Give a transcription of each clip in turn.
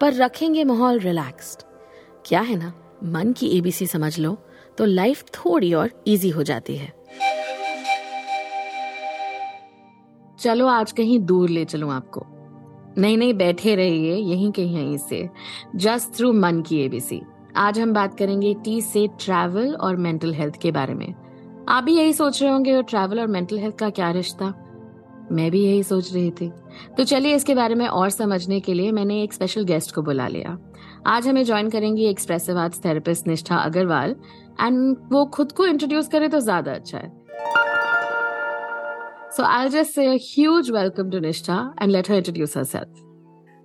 पर रखेंगे माहौल रिलैक्स्ड क्या है ना? मन की एबीसी समझ लो तो लाइफ थोड़ी और इजी हो जाती है। चलो, आज कहीं दूर ले चलूँ आपको। नहीं नहीं बैठे रहिए, यहीं कहीं यहीं से। जस्ट थ्रू मन की एबीसी आज हम बात करेंगे टी से ट्रैवल और मेंटल हेल्थ के बारे में। आप भी यही सोच रहे होंगे ट्रैवल और मेंटल हेल्थ का क्या रिश्ता? मैं भी यही सोच रही थी तो चलिए इसके बारे में और समझने के लिए मैंने एक स्पेशल गेस्ट को बुला लिया आज हमें ज्वाइन करेंगी एक्सप्रेसिव आर्ट्स थेरेपिस्ट निष्ठा अग्रवाल एंड वो खुद को इंट्रोड्यूस करे तो ज़्यादा अच्छा है So I'll just say a huge welcome to Nishtha and let her introduce herself.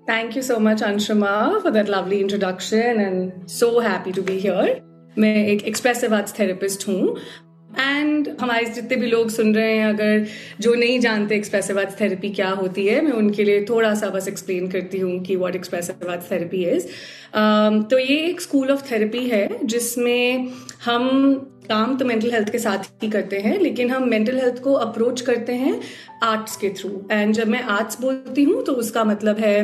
Thank you so much, Anshama, for that lovely introduction and so happy to be here. मैं एक एक्सप्रेसिव आर्ट्स थेरेपिस्ट हूँ and हमारे जितने भी लोग सुन रहे हैं, अगर जो नहीं जानते एक्सप्रेसिव आर्ट्स थेरेपी क्या होती है, मैं उनके लिए थोड़ा सा बस एक्सप्लेन करती हूँ कि what expressive arts therapy is तो ये एक स्कूल ऑफ़ थेरेपी है, जिसमें हम काम तो मेंटल हेल्थ के साथ ही करते हैं, लेकिन हम मेंटल हेल्थ को अप्रोच करते हैं आर्ट्स के थ्रू एंड जब मैं आर्ट्स बोलती हूँ तो उसका मतलब है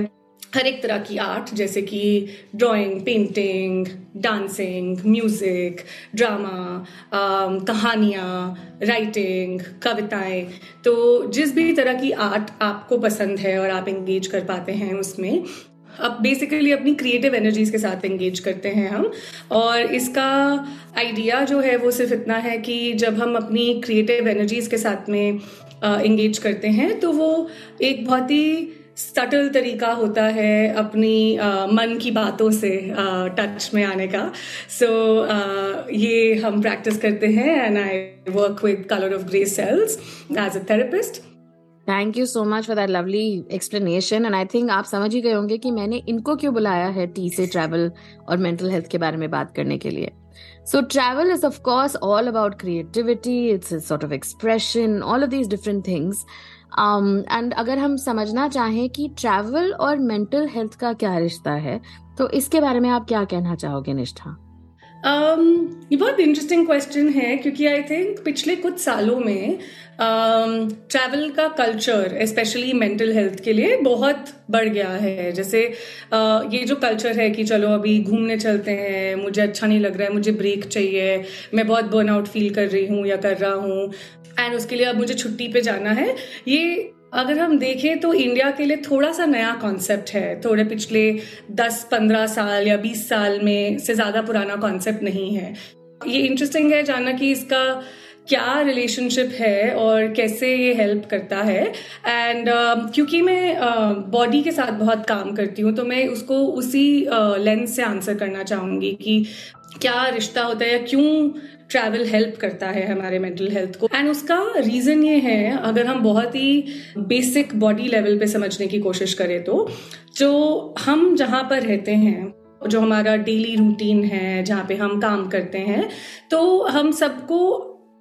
हर एक तरह की आर्ट जैसे कि drawing painting dancing music drama कहानियाँ राइटिंग कविताएँ। तो जिस भी तरह की आर्ट आपको पसंद है और आप एंगेज कर पाते हैं उसमें, अब बेसिकली अपनी क्रिएटिव एनर्जीज के साथ एंगेज करते हैं हम। और इसका आइडिया जो है वो सिर्फ़ इतना है कि जब हम अपनी क्रिएटिव एनर्जीज के साथ में एंगेज करते हैं तो वो एक बहुत ही सटल तरीका होता है अपनी आ, मन की बातों से टच में आने का। सो so, ये हम प्रैक्टिस करते हैं and I work with colour of grey cells as a therapist thank you so much for that lovely explanation and I think आप समझ ही गए होंगे कि मैंने इनको क्यों बुलाया है टी से ट्रैवल और मेंटल हेल्थ के बारे में बात करने के लिए। So travel is of course all about creativity it's sort of expression all of these different things and um, अगर हम समझना चाहें कि ट्रैवल और मेंटल हेल्थ का क्या रिश्ता है तो इसके बारे में आप क्या कहना चाहोगे निष्ठा? Um, ये बहुत इंटरेस्टिंग क्वेश्चन है क्योंकि आई थिंक पिछले कुछ सालों में ट्रैवल um, का कल्चर स्पेशली मेंटल हेल्थ के लिए बहुत बढ़ गया है। जैसे uh, ये जो कल्चर है कि चलो अभी घूमने चलते हैं मुझे अच्छा नहीं लग रहा है मुझे ब्रेक चाहिए मैं बहुत बर्नआउट फील कर रही हूँ या कर रहा हूँ। एंड उसके लिए अब मुझे छुट्टी पे जाना है। ये अगर हम देखें तो इंडिया के लिए थोड़ा सा नया कॉन्सेप्ट है। थोड़े पिछले 10-15 साल या 20 साल में से ज़्यादा पुराना कॉन्सेप्ट नहीं है। ये इंटरेस्टिंग है जानना कि इसका क्या रिलेशनशिप है और कैसे ये हेल्प करता है। एंड uh, क्योंकि मैं बॉडी uh, के साथ बहुत काम करती हूँ तो मैं उसको उसी लेंस uh, से आंसर करना चाहूँगी कि क्या रिश्ता होता है या क्यों ट्रैवल हेल्प करता है हमारे मेंटल हेल्थ को। एंड उसका रीजन ये है, अगर हम बहुत ही बेसिक बॉडी लेवल पे समझने की कोशिश करें तो जो हम जहाँ पर रहते हैं, जो हमारा डेली रूटीन है, जहाँ पे हम काम करते हैं तो हम सबको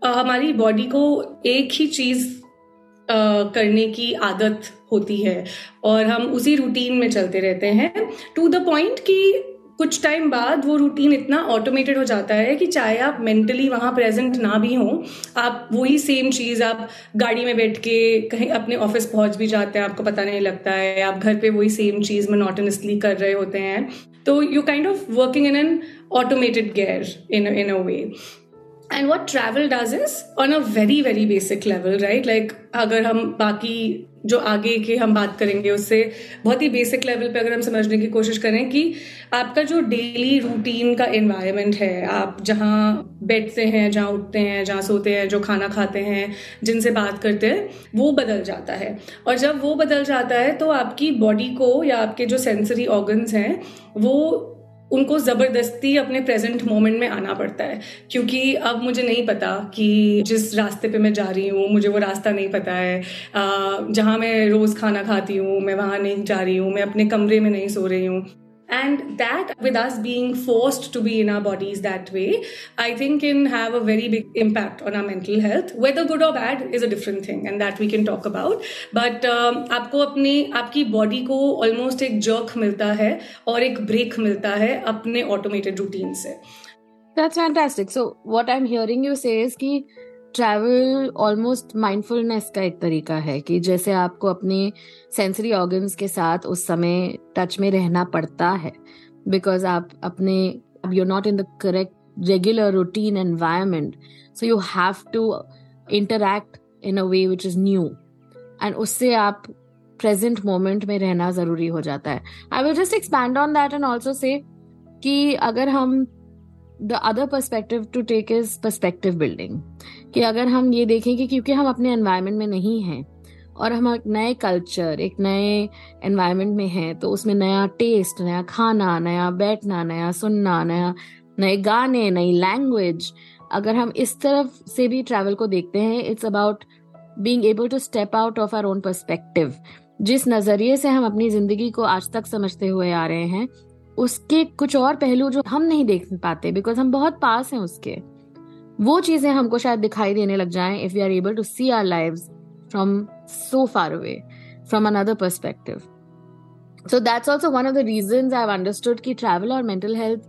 हमारी बॉडी को एक ही चीज़ करने की आदत होती है। और हम उसी रूटीन में चलते रहते हैं टू द पॉइंट कि कुछ टाइम बाद वो रूटीन इतना ऑटोमेटेड हो जाता है कि चाहे आप मेंटली वहाँ प्रेजेंट ना भी हों, आप वही सेम चीज़ आप गाड़ी में बैठ के कहीं अपने ऑफ़िस पहुँच भी जाते हैं, आपको पता नहीं लगता है, आप घर पे वही सेम चीज़ मोनोटनसली कर रहे होते हैं। तो you kind of working in an automated gear in in a way and what travel does is on a very very basic level right like अगर हम बाकी जो आगे के हम बात करेंगे, उससे बहुत ही बेसिक लेवल पे अगर हम समझने की कोशिश करें कि आपका जो डेली रूटीन का एनवायरनमेंट है, आप जहाँ बैठते हैं, जहाँ उठते हैं, जहाँ सोते हैं, जो खाना खाते हैं, जिनसे बात करते हैं, वो बदल जाता है। और जब वो बदल जाता है तो आपकी बॉडी को या आपके जो सेंसरी ऑर्गन्स हैं, वो उनको ज़बरदस्ती अपने प्रेजेंट मोमेंट में आना पड़ता है। क्योंकि अब मुझे नहीं पता कि जिस रास्ते पे मैं जा रही हूँ, मुझे वो रास्ता नहीं पता है। जहाँ मैं रोज खाना खाती हूँ, मैं वहाँ नहीं जा रही हूँ, मैं अपने कमरे में नहीं सो रही हूँ। and that with us being forced to be in our bodies that way i think can have a very big impact on our mental health whether good or bad is a different thing and that we can talk about but um, आपको अपने आपकी body को almost एक jerk मिलता है और एक break मिलता है अपने ऑटोमेटेड रूटीन से That's fantastic. So what I'm hearing you say is कि Travel almost mindfulness का एक तरीका है कि जैसे आपको अपने सेंसरी ऑर्गन्स के साथ उस समय टच में रहना पड़ता है। बिकॉज़ आप अपने you not in the correct regular routine environment so you have to interact in a way which is new and उससे आप प्रेजेंट मोमेंट में रहना ज़रूरी हो जाता है। I will just expand on that and also say कि अगर हम the other perspective to take is perspective building कि अगर हम ये देखें कि क्योंकि हम अपने एनवायरमेंट में नहीं हैं, और हम एक नए कल्चर एक नए एनवायरमेंट में हैं तो उसमें नया टेस्ट नया खाना, नया बैठना, नया सुनना, नया, नए गाने, नई लैंग्वेज अगर हम इस तरफ़ से भी ट्रैवल को देखते हैं it's about being able to step out of our own perspective जिस नज़रिए से हम अपनी ज़िंदगी को आज तक समझते हुए आ रहे हैं उसके कुछ और पहलू जो हम नहीं देख पाते बिकॉज़ हम बहुत पास हैं उसके। वो चीज़ें हमको शायद दिखाई देने लग जाएँ if we are able to see our live from so far away from another perspective so that's also one of the reason I understood की ट्रैवल और मेंटल हेल्थ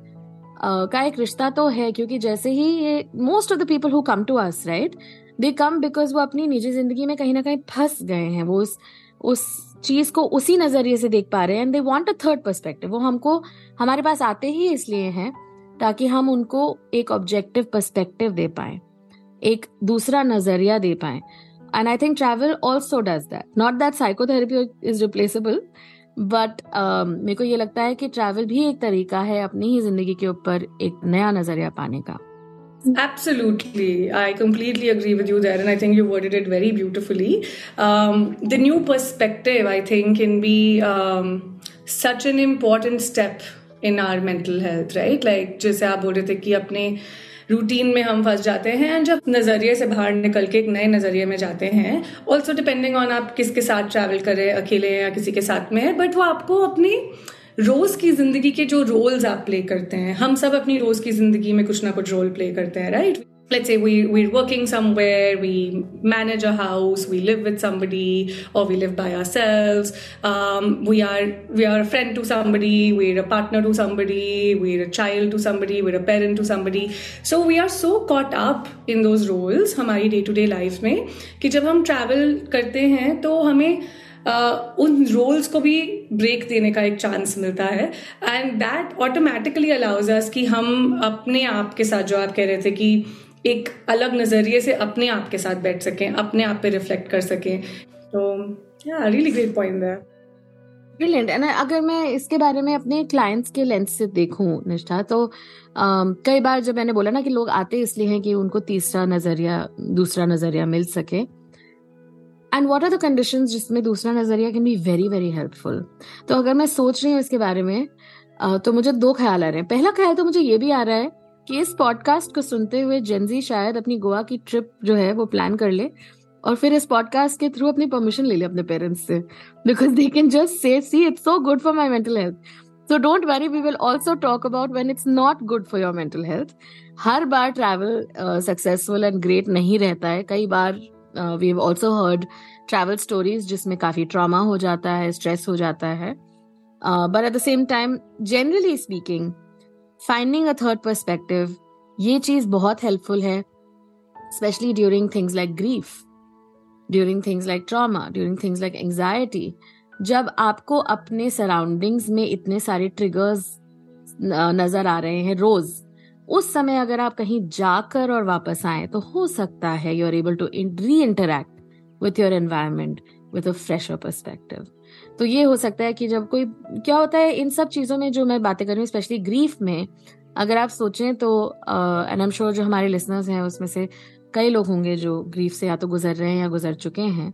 का एक रिश्ता तो है, क्योंकि जैसे ही ये most of the people who come to us right they come because वो अपनी निजी ज़िंदगी में कहीं ना कहीं फंस गए हैं, वो उस उस चीज़ को उसी नज़रिए से देख पा रहे हैं and they want a third perspective वो हमको, हमारे पास आते ही इसलिए हैं, ताकि हम उनको एक ऑब्जेक्टिव पर्सपेक्टिव दे पाए, एक दूसरा नज़रिया दे पाए. And I think travel also does that not that psychotherapy is replaceable but मेरे को ये लगता है कि ट्रैवल भी एक तरीका है अपनी ही ज़िंदगी के ऊपर एक नया नज़रिया पाने का. Absolutely. I completely agree with you there. And I think you worded it very beautifully. Um, the new perspective, I think, can be um, such an important step in our mental health, right? Like, जैसे आप बोल रहे थे कि routine में हम फंस जाते हैं एंड जब नज़रिए से बाहर निकल के एक नए नज़रिए में जाते हैं ऑल्सो डिपेंडिंग ऑन आप किसके साथ ट्रैवल करें अकेले या किसी के साथ में है बट वो आपको अपनी रोज की ज़िंदगी के जो रोल्स आप प्ले करते हैं हम सब अपनी रोज की ज़िंदगी में कुछ ना कुछ रोल प्ले करते हैं right let's say we we're working somewhere we manage a house we live with somebody or we live by ourselves um, we are we are a friend to somebody we're a partner to somebody we're a child to somebody we're a parent to somebody so we are so caught up in those roles हमारी day to day life में कि जब हम travel करते हैं तो हमें उन रोल्स को भी ब्रेक देने का एक चांस मिलता है। And that automatically allows us कि हम अपने आप के साथ, जो आप कह रहे थे कि एक अलग नज़रिए से अपने आप के साथ बैठ सकें, अपने आप पे रिफ्लेक्ट कर सकें। तो रियली ग्रेट पॉइंट है ब्रिलियंट एंड अगर मैं इसके बारे में अपने क्लाइंट्स के लेंस से देखूँ, निष्ठा तो कई बार जब मैंने बोला ना कि लोग आते इसलिए हैं कि उनको तीसरा नज़रिया, दूसरा नज़रिया मिल सके and what are the condition जिसमें दूसरा नज़रिया can be very very helpful तो अगर मैं सोच रही हूँ इसके बारे में तो मुझे दो ख्याल आ रहे हैं। पहला ख्याल तो मुझे ये भी आ रहा है कि इस पॉडकास्ट को सुनते हुए जेंजी शायद अपनी गोवा की ट्रिप जो है वो प्लान कर ले और फिर इस पॉडकास्ट के थ्रू अपनी परमिशन ले ले अपने पेरेंट्स से। Because they can just say see it's so good for my mental health so don't worry we will also talk about when it's not good for your mental health हर बार travel successful and great नहीं रहता है। कई बार we have also heard travel stories जिसमें काफ़ी trauma हो जाता है स्ट्रेस हो जाता है. But at the same time generally speaking finding a third perspective ये चीज़ बहुत हेल्पफुल है specially during things like grief during things like trauma during things like anxiety जब आपको अपने सराउंडिंग्स में इतने सारे ट्रिगर्स नज़र आ रहे हैं, रोज उस समय अगर आप कहीं जाकर और वापस आए तो हो सकता है you are able to reinteract with your environment with a fresher perspective तो ये हो सकता है कि जब कोई, क्या होता है, इन सब चीज़ों में जो मैं बातें कर रही हूँ स्पेशली ग्रीफ में, अगर आप सोचें तो एंड एम श्योर जो हमारे लिसनर्स हैं, उसमें से कई लोग होंगे जो ग्रीफ से या तो गुजर रहे हैं या गुजर चुके हैं।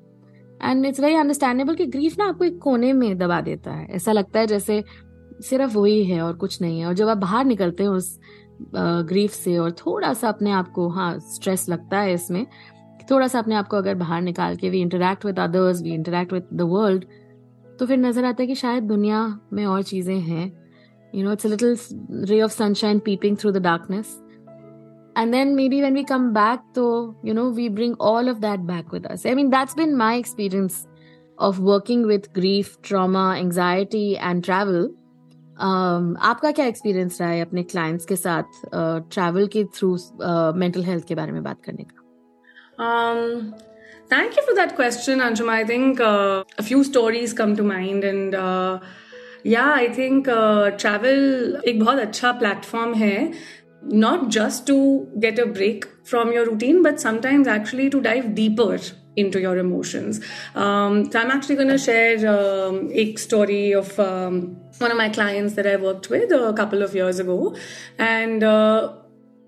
एंड इट्स वेरी अंडरस्टैंडेबल कि ग्रीफ ना आपको एक कोने में दबा देता है। ऐसा लगता है जैसे सिर्फ़ वही है और कुछ नहीं है। और जब आप बाहर निकलते हैं उस ग्रीफ से और थोड़ा सा अपने आप को हाँ स्ट्रेस लगता है इसमें थोड़ा सा अपने आप को अगर बाहर निकाल के we interact with others we interact with the world तो फिर नज़र आता है कि शायद दुनिया में और चीज़ें हैं। You know it's little ray of sunshine peeping through the darkness and then maybe when we come back तो you know we bring all of that back with I mean that's been my experience of working with grief trauma anxiety and travel um, आपका क्या experience रहा है अपने clients के साथ travel uh, के through mental health के बारे में बात करने का um, Thank you for that question, Anjuma. I think uh, a few stories come to mind, and uh, yeah, I think uh, travel एक बहुत अच्छा platform है not just to get a break from your routine, but sometimes actually to dive deeper into your emotions. Um, so I'm actually going to share um, a story of um, one of my clients that I worked with a couple of years ago, and. Uh,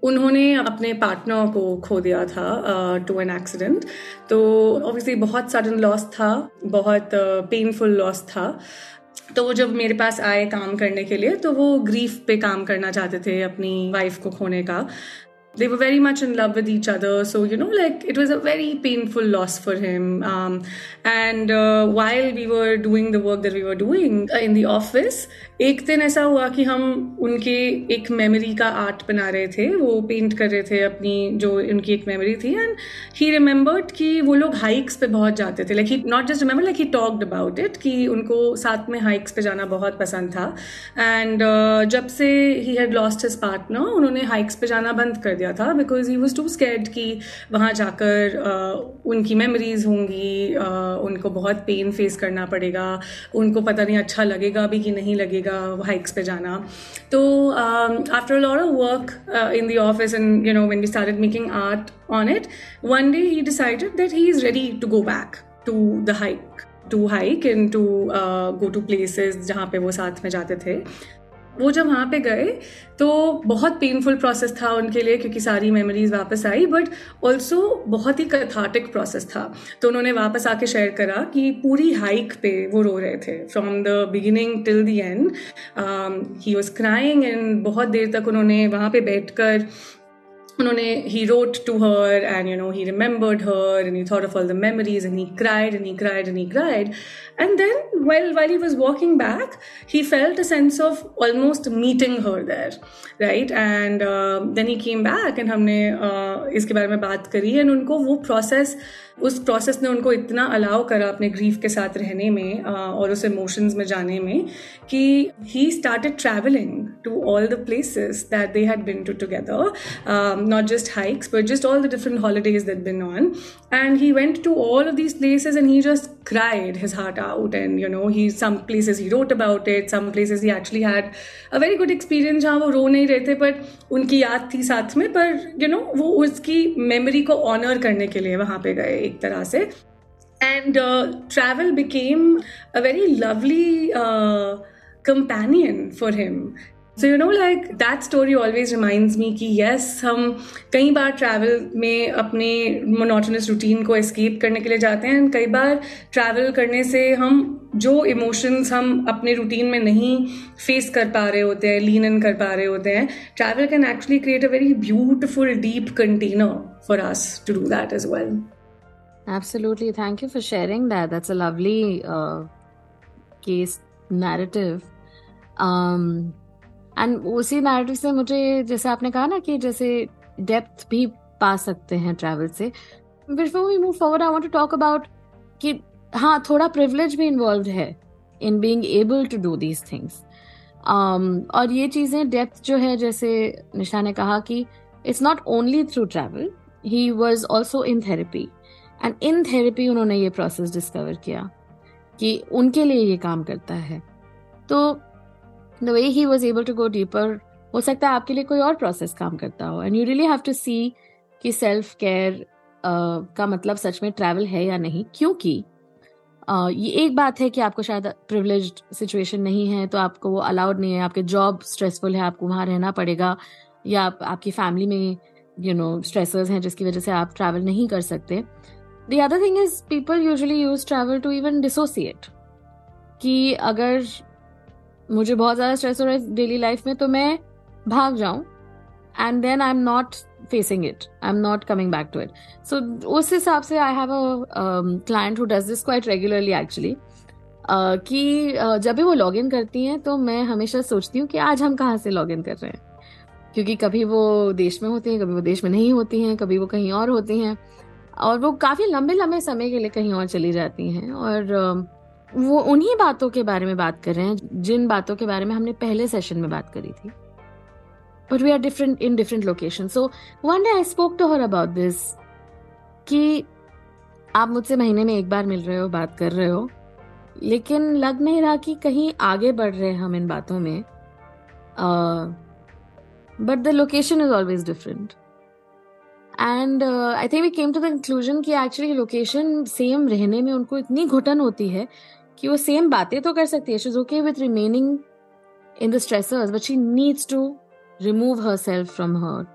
उन्होंने अपने partner को खो दिया था to an accident तो obviously बहुत sudden loss था बहुत पेनफुल uh, लॉस था तो वो जब मेरे पास आए काम करने के लिए तो वो ग्रीफ पे काम करना चाहते थे अपनी वाइफ को खोने का they were very much in love with each other. So you know like it was a very painful loss for him. Um, and uh, while we were doing the work that we were doing uh, in the office एक दिन ऐसा हुआ कि हम उनके एक memory का art बना रहे थे वो पेंट कर रहे थे अपनी जो उनकी एक मेमोरी थी एंड ही रिमेम्बर्ड कि वो लोग हाइक्स पे बहुत जाते थे। Like he not just remember like he talked about it कि उनको साथ में हाइक्स पे जाना बहुत पसंद था। एंड uh, जब से he had lost his partner उन्होंने हाइक्स पे जाना बंद कर दिया था because he was too scared कि वहाँ जाकर uh, उनकी मेमोरीज होंगी uh, उनको बहुत पेन फेस करना पड़ेगा उनको पता नहीं अच्छा लगेगा भी कि नहीं लगेगा। लगेगा हाइक्स पे जाना। तो after lot of work in the office and you know when we started making art on it one day he decided that he is ready to go back to the hike to hike and to go to places जहाँ पे वो साथ में जाते थे। वो जब वहाँ पे गए तो बहुत पेनफुल प्रोसेस था उनके लिए, क्योंकि सारी मेमोरीज वापस आई बट ऑल्सो बहुत ही कथाटिक प्रोसेस था। तो उन्होंने वापस आके शेयर करा कि पूरी हाइक पे वो रो रहे थे from the beginning till the end he was crying and बहुत देर तक उन्होंने वहाँ पे बैठ कर उन्होंने he wrote to her and you know he remembered her and he thought of all the memories and he cried and he cried and he cried And then, while while he was walking back, he felt a sense of almost meeting her there, right? And uh, then he came back, and हमने uh, इसके बारे में बात करी, and उनको वो process उस process ने उनको इतना अलाउ करा अपने ग्रीफ के साथ रहने में और उस इमोशंस में जाने में कि he started travelling to all the places that they had been to together not just hikes but just all the different holidays that been on and he went to all of these places and he just cried his heart out and you know he some places he wrote about it some places he actually had a very good experience जहाँ वो रो नहीं रहे थे पर उनकी याद थी साथ में पर you know वो उसकी मेमोरी को ऑनर करने के लिए वहाँ पे गए एक तरह से and travel became a very lovely companion for him so you know like that story always reminds me कि येस हम कई बार ट्रैवल में अपने मोनोटनस रूटीन को एस्केप करने के लिए जाते हैं कई बार ट्रैवल करने से हम जो इमोशंस हम अपने रूटीन में नहीं फेस कर पा रहे होते हैं लीन इन कर पा रहे होते हैं travel can actually create a very beautiful deep container for us to do that as well Absolutely. Thank you for sharing that. That's a lovely uh, case narrative. Um, and उसी नैरेटिव से मुझे, जैसे आपने कहा ना कि जैसे depth भी पा सकते हैं ट्रैवल से। Before we move forward I want to talk about कि हाँ थोड़ा प्रिविलेज भी इन्वॉल्व है in being able to do these things और ये चीज़ें डेप्थ जो है, जैसे निशा ने कहा कि it's not only through travel he was also in therapy and in therapy उन्होंने ये प्रोसेस डिस्कवर किया कि उनके लिए ये काम करता है। तो the way he was able to go deeper हो सकता है आपके लिए कोई और प्रोसेस काम करता हो. And you really have to see कि सेल्फ केयर का मतलब सच में ट्रैवल है या नहीं. क्योंकि ये एक बात है कि आपको शायद प्रिवलेज सिचुएशन नहीं है तो आपको वो अलाउड नहीं है. आपके जॉब स्ट्रेसफुल है आपको वहाँ रहना पड़ेगा. या आप, आपकी फैमिली में यू नो स्ट्रेसर्स हैं जिसकी वजह से आप ट्रैवल नहीं कर सकते. The other thing is people usually use travel to even dissociate कि अगर मुझे बहुत ज़्यादा स्ट्रेस हो रहा है डेली लाइफ में तो मैं भाग जाऊँ। And then I am not facing it I am not coming back to it so उस हिसाब से I have a client who does this quite regularly actually कि जब भी वो लॉग इन करती हैं तो मैं हमेशा सोचती हूँ कि आज हम कहाँ से लॉग इन कर रहे हैं। क्योंकि कभी वो देश में होती हैं, कभी वो देश में नहीं होती हैं, कभी वो कहीं और होती हैं। और वो काफ़ी लंबे लंबे समय के लिए कहीं और चली जाती हैं। और वो उन्हीं बातों के बारे में बात कर रहे हैं, जिन बातों के बारे में हमने पहले सेशन में बात करी थी। But we are different in different location so one day I spoke to her about this कि आप मुझसे महीने में एक बार मिल रहे हो, बात कर रहे हो, लेकिन लग नहीं रहा कि कहीं आगे बढ़ रहे हैं हम इन बातों में। But the location is always different and I think we came to the conclusion कि एक्चुअली लोकेशन सेम रहने में उनको इतनी घुटन होती है कि वो सेम बातें तो कर सकती है she is okay with remaining in the stressors but she needs to remove herself from her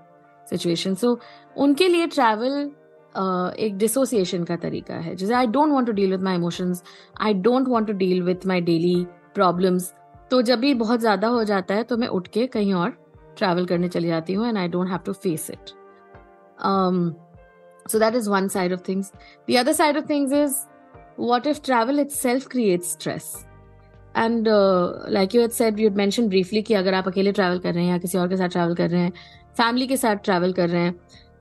situation so उनके लिए ट्रैवल uh, एक डिसोसिएशन का तरीका है। जैसे I don't want to deal with my emotions I don't want to deal with my daily problems तो जब भी बहुत ज़्यादा हो जाता है तो मैं उठ के कहीं और ट्रैवल करने चली जाती हूँ and I don't have to face it so that is one side of things. The other side of things is what if travel itself creates stress? And like you had said you mention briefly कि अगर आप अकेले travel कर रहे हैं या किसी और के साथ ट्रैवल कर रहे हैं फैमिली के साथ ट्रैवल कर रहे हैं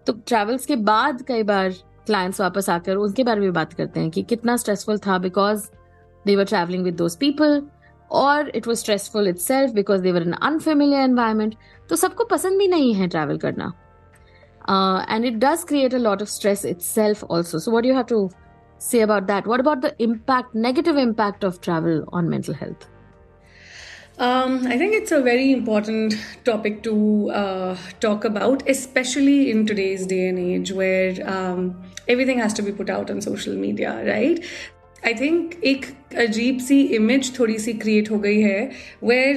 तो ट्रैवल्स के बाद कई बार क्लाइंट्स वापस आकर उनके बारे में बात करते हैं कि कितना स्ट्रेसफुल था because they were travelling with those people और it was stressful itself because they're in unfamiliar environment तो सबको पसंद भी नहीं है ट्रैवल करना। And it does create a lot of stress itself also so what you have to say about that? What about the impact, negative impact of travel on mental health? Um, I think it's a very important topic to uh, talk about, especially in today's day and age where um, everything has to be put out on social media, right? I think एक अजीब सी image थोड़ी सी create हो गई है where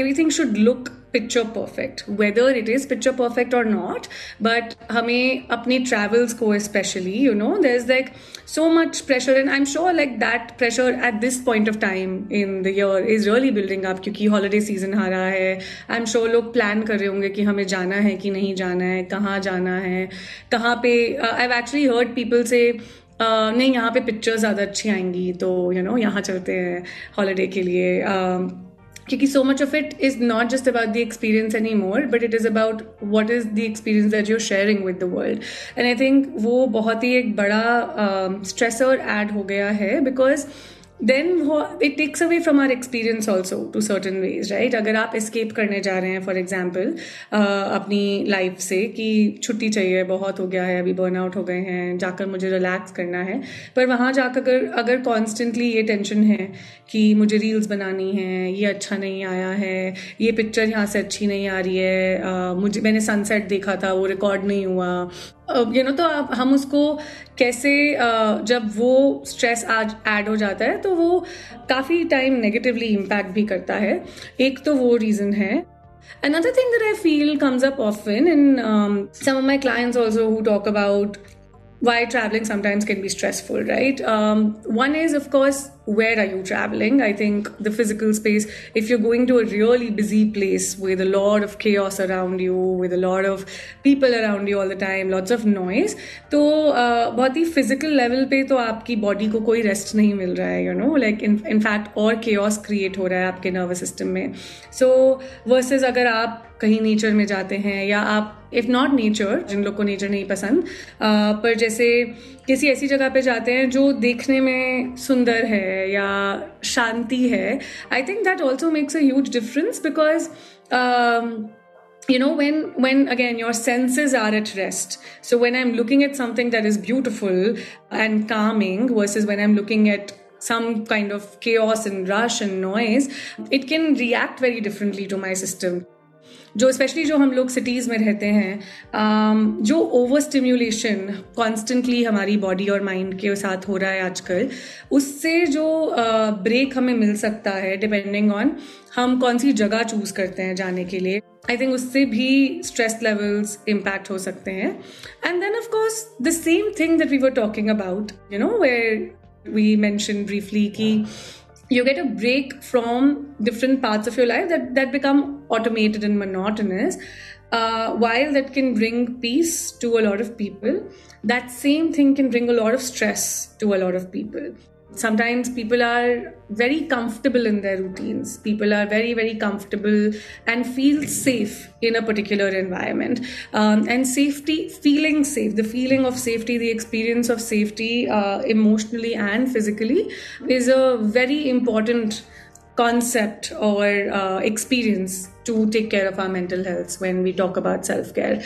everything should look Picture perfect whether it is picture perfect और not but हमें अपनी travels को specially you know there is like so much pressure and I am sure like that pressure at this point of time in the year is really building up क्योंकि holiday season आ रहा है। I am sure लोग plan कर रहे होंगे कि हमें जाना है कि नहीं जाना है कहाँ जाना है। कहाँ पे आई एक्चुअली हर्ड पीपल से नहीं यहाँ पे पिक्चर्स ज़्यादा अच्छी आएँगी तो यू नो यहाँ चलते हैं हॉलीडे के लिए। Uh, क्योंकि so much of it is not just about the experience any more but it is about what is the experience that you're sharing with the world and I think वो बहुत ही एक बड़ा stressor uh, add हो गया है because then it takes away from our experience also to certain ways right अगर आप escape करने जा रहे हैं for example अपनी life से कि छुट्टी चाहिए बहुत हो गया है अभी out हो गए हैं जाकर मुझे relax करना है पर वहाँ जाकर अगर अगर constantly ये tension है कि मुझे reels बनानी है ये अच्छा नहीं आया है ये picture यहाँ से अच्छी नहीं आ रही है uh, मुझे मैंने sunset देखा था वो record नहीं हुआ यू नो तो आप हम उसको कैसे जब वो स्ट्रेस आज ऐड हो जाता है तो वो काफ़ी टाइम नेगेटिवली इम्पैक्ट भी करता है एक तो वो रीज़न है Another thing that I feel comes up often in um, some of my clients also who talk about why traveling sometimes can be stressful, right? Um, one is, of course, where are you traveling? I think the physical space, if you're going to a really busy place with a lot of chaos around you, with a lot of people around you all the time, lots of noise, तो uh, बहुत ही physical level पे तो आपकी body को कोई rest नहीं मिल रहा है you know like in fact और केयस क्रिएट हो रहा है आपके नर्वस सिस्टम में so, वर्सेस अगर आप कहीं नेचर में जाते हैं या आप इफ़ नॉट नेचर जिन लोग को नेचर नहीं पसंद uh, पर जैसे किसी ऐसी जगह पे जाते हैं जो देखने में सुंदर है या शांति है I think that also makes a huge difference because you know when when again your senses are at rest so when i'm looking at something that is beautiful and calming versus when i'm looking at some kind of chaos and rush and noise it can react very differently to my system जो specially जो हम लोग cities में रहते हैं जो over stimulation constantly हमारी body और माइंड के साथ हो रहा है आजकल, उससे जो ब्रेक हमें मिल सकता है डिपेंडिंग ऑन हम कौन सी जगह चूज़ करते हैं जाने के लिए। आई थिंक उससे भी स्ट्रेस लेवल्स इम्पैक्ट हो सकते हैं। And then of course the same thing that we were talking about you know where we mention briefly की you get a break from different parts of your life that, that become automated and monotonous. Uh, while that can bring peace to a lot of people, that same thing can bring a lot of stress to a lot of people. Sometimes people are very comfortable in their routines. People are very very comfortable and feel safe in a particular environment. Um, and safety feeling safe the feeling of safety the experience of safety uh, emotionally and physically is a very important concept or uh, experience to take care of our mental health when we talk about self-care.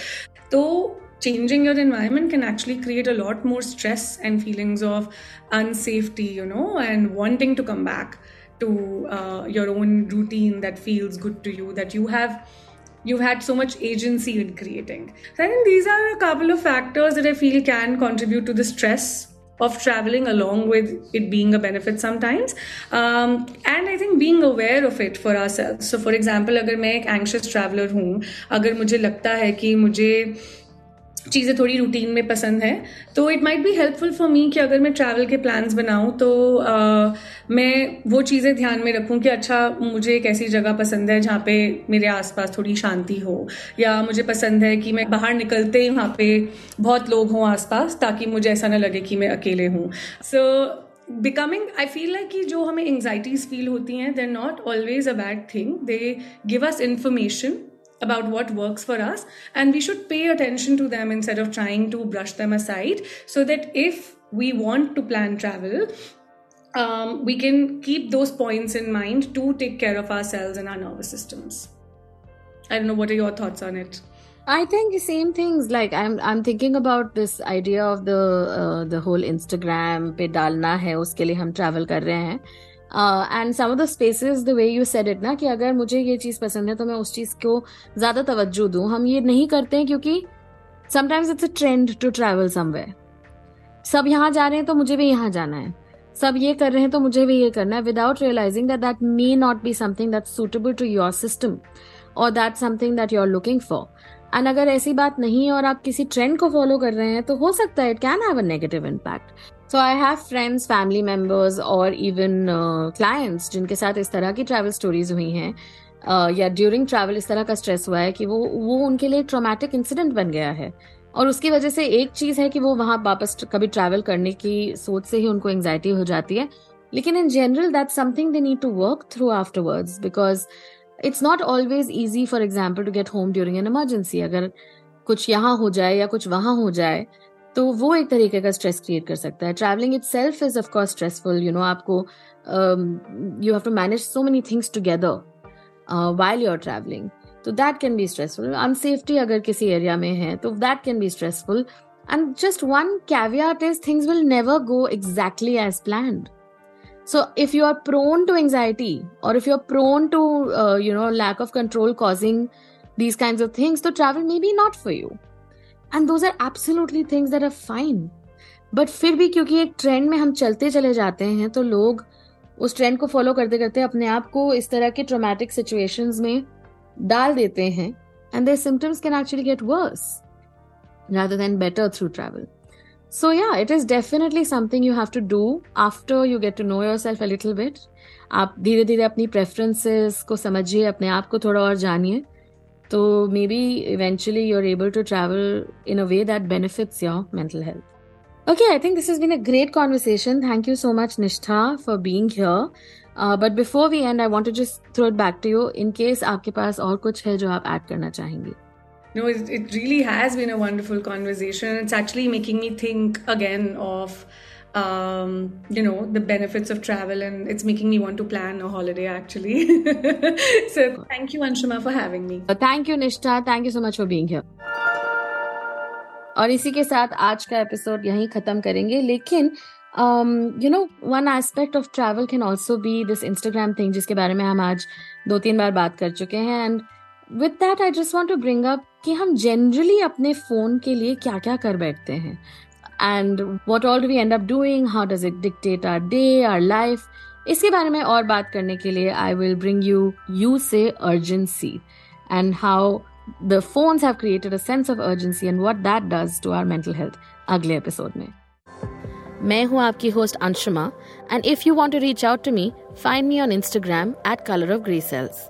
So changing your environment can actually create a lot more stress and feelings of unsafety, you know, and wanting to come back to uh, your own routine that feels good to you, that you have you've had so much agency in creating. So I think these are a couple of factors that I feel can contribute to the stress of traveling along with it being a benefit sometimes um, and i think being aware of it for ourselves so for example अगर मैं एक anxious traveler हूँ अगर मुझे लगता है कि मुझे चीज़ें थोड़ी रूटीन में पसंद है। तो it might be helpful for me कि अगर मैं ट्रैवल के प्लान्स बनाऊँ तो आ, मैं वो चीज़ें ध्यान में रखूँ कि अच्छा मुझे एक ऐसी जगह पसंद है जहाँ पे मेरे आसपास थोड़ी शांति हो या मुझे पसंद है कि मैं बाहर निकलते ही वहाँ पे बहुत लोग हों आसपास ताकि मुझे ऐसा ना लगे कि मैं अकेले हूँ। So becoming I feel like कि जो हमें एंगजाइटीज फील होती हैं they are not always a bad thing they give us information about what works for us and we should pay attention to them instead of trying to brush them aside so that if we want to plan travel um, we can keep those points in mind to take care of ourselves and our nervous systems i don't know what are your thoughts on it I think the same things. Like I'm, I'm thinking about this idea of the uh, the whole Instagram पे डालना है उसके लिए हम travel कर रहे हैं and some of the spaces the way you said it ना कि अगर मुझे ये चीज़ पसंद है तो मैं उस चीज़ को ज़्यादा तवज्जो दूँ। हम ये नहीं करते हैं क्योंकि sometimes it's a trend to travel somewhere सब यहाँ जा रहे हैं तो मुझे भी यहाँ जाना है। सब ये कर रहे हैं तो मुझे भी ये करना है। Without realising that that may not be something that suitable to your system और that something that you are looking for and अगर ऐसी बात नहीं है और आप किसी ट्रेंड को फॉलो कर रहे हैं तो हो सकता है it can have a negative impact so I have friends family members और इवन क्लाइंट्स जिनके साथ इस तरह की ट्रैवल स्टोरीज हुई हैं। Uh, या ड्यूरिंग ट्रैवल इस तरह का स्ट्रेस हुआ है कि वो वो उनके लिए ट्रोमेटिक इंसिडेंट बन गया है। और उसकी वजह से एक चीज़ है कि वो वहाँ वापस कभी ट्रैवल करने की सोच से ही उनको एंगजाइटी हो जाती है। लेकिन in general that something they need to work through afterwards because it's not always easy for example to get home during an emergency अगर कुछ यहाँ हो जाए या कुछ वहाँ हो जाए तो वो एक तरीके का स्ट्रेस क्रिएट कर सकता है। Travelling itself is of course stressful you know आपको you have to manage so many things together while you are travelling तो that can be stressful unsafety अगर किसी एरिया में है तो that can be stressful and just one caveat is things will never go exactly as planned so if you are prone to anxiety or if you're prone to uh, you know lack of control causing these kinds of things so travel may be not for you. And those are absolutely things that are fine but फिर भी क्योंकि एक trend में हम चलते चले जाते हैं तो लोग उस ट्रेंड को फॉलो करते करते अपने आप को इस तरह के ट्रोमैटिक सिचुएशंस में डाल देते हैं and their symptoms can actually get worse rather than better through travel. So, yeah, it is definitely something you have to do after you get to know yourself a little bit. आप धीरे धीरे अपनी preferences को समझिए अपने आप को थोड़ा और जानिए so maybe eventually you're able to travel in a way that benefits your mental health. Okay, I think this has been a great conversation. Thank you so much, Nishtha, for being here. Uh, but before we end, I want to just throw it back to you in case आपके पास और कुछ है जो आप add करना चाहेंगे. No, it, it really has been a wonderful conversation. It's actually making me think again of um, you know the benefits of travel and it's making me want to plan a holiday actually so thank you anshuma for having me thank you nishtha thank you so much for being here और इसी के साथ आज का episode यहीं खत्म करेंगे लेकिन you know one aspect of travel can also be this Instagram thing जिसके बारे में हम आज दो तीन बार बात कर चुके हैं and with that I just want to bring up कि हम जनरली अपने फ़ोन के लिए क्या क्या कर बैठते हैं and what all do we end up doing how does it dictate our day our life इसके बारे में और बात करने के लिए I will bring you you से urgency and how the phones have created a sense of urgency and what that does to our mental health अगले एपिसोड में। मैं हूँ आपकी host Anshuma and if you want to reach out to me find me on Instagram at colour of grey cells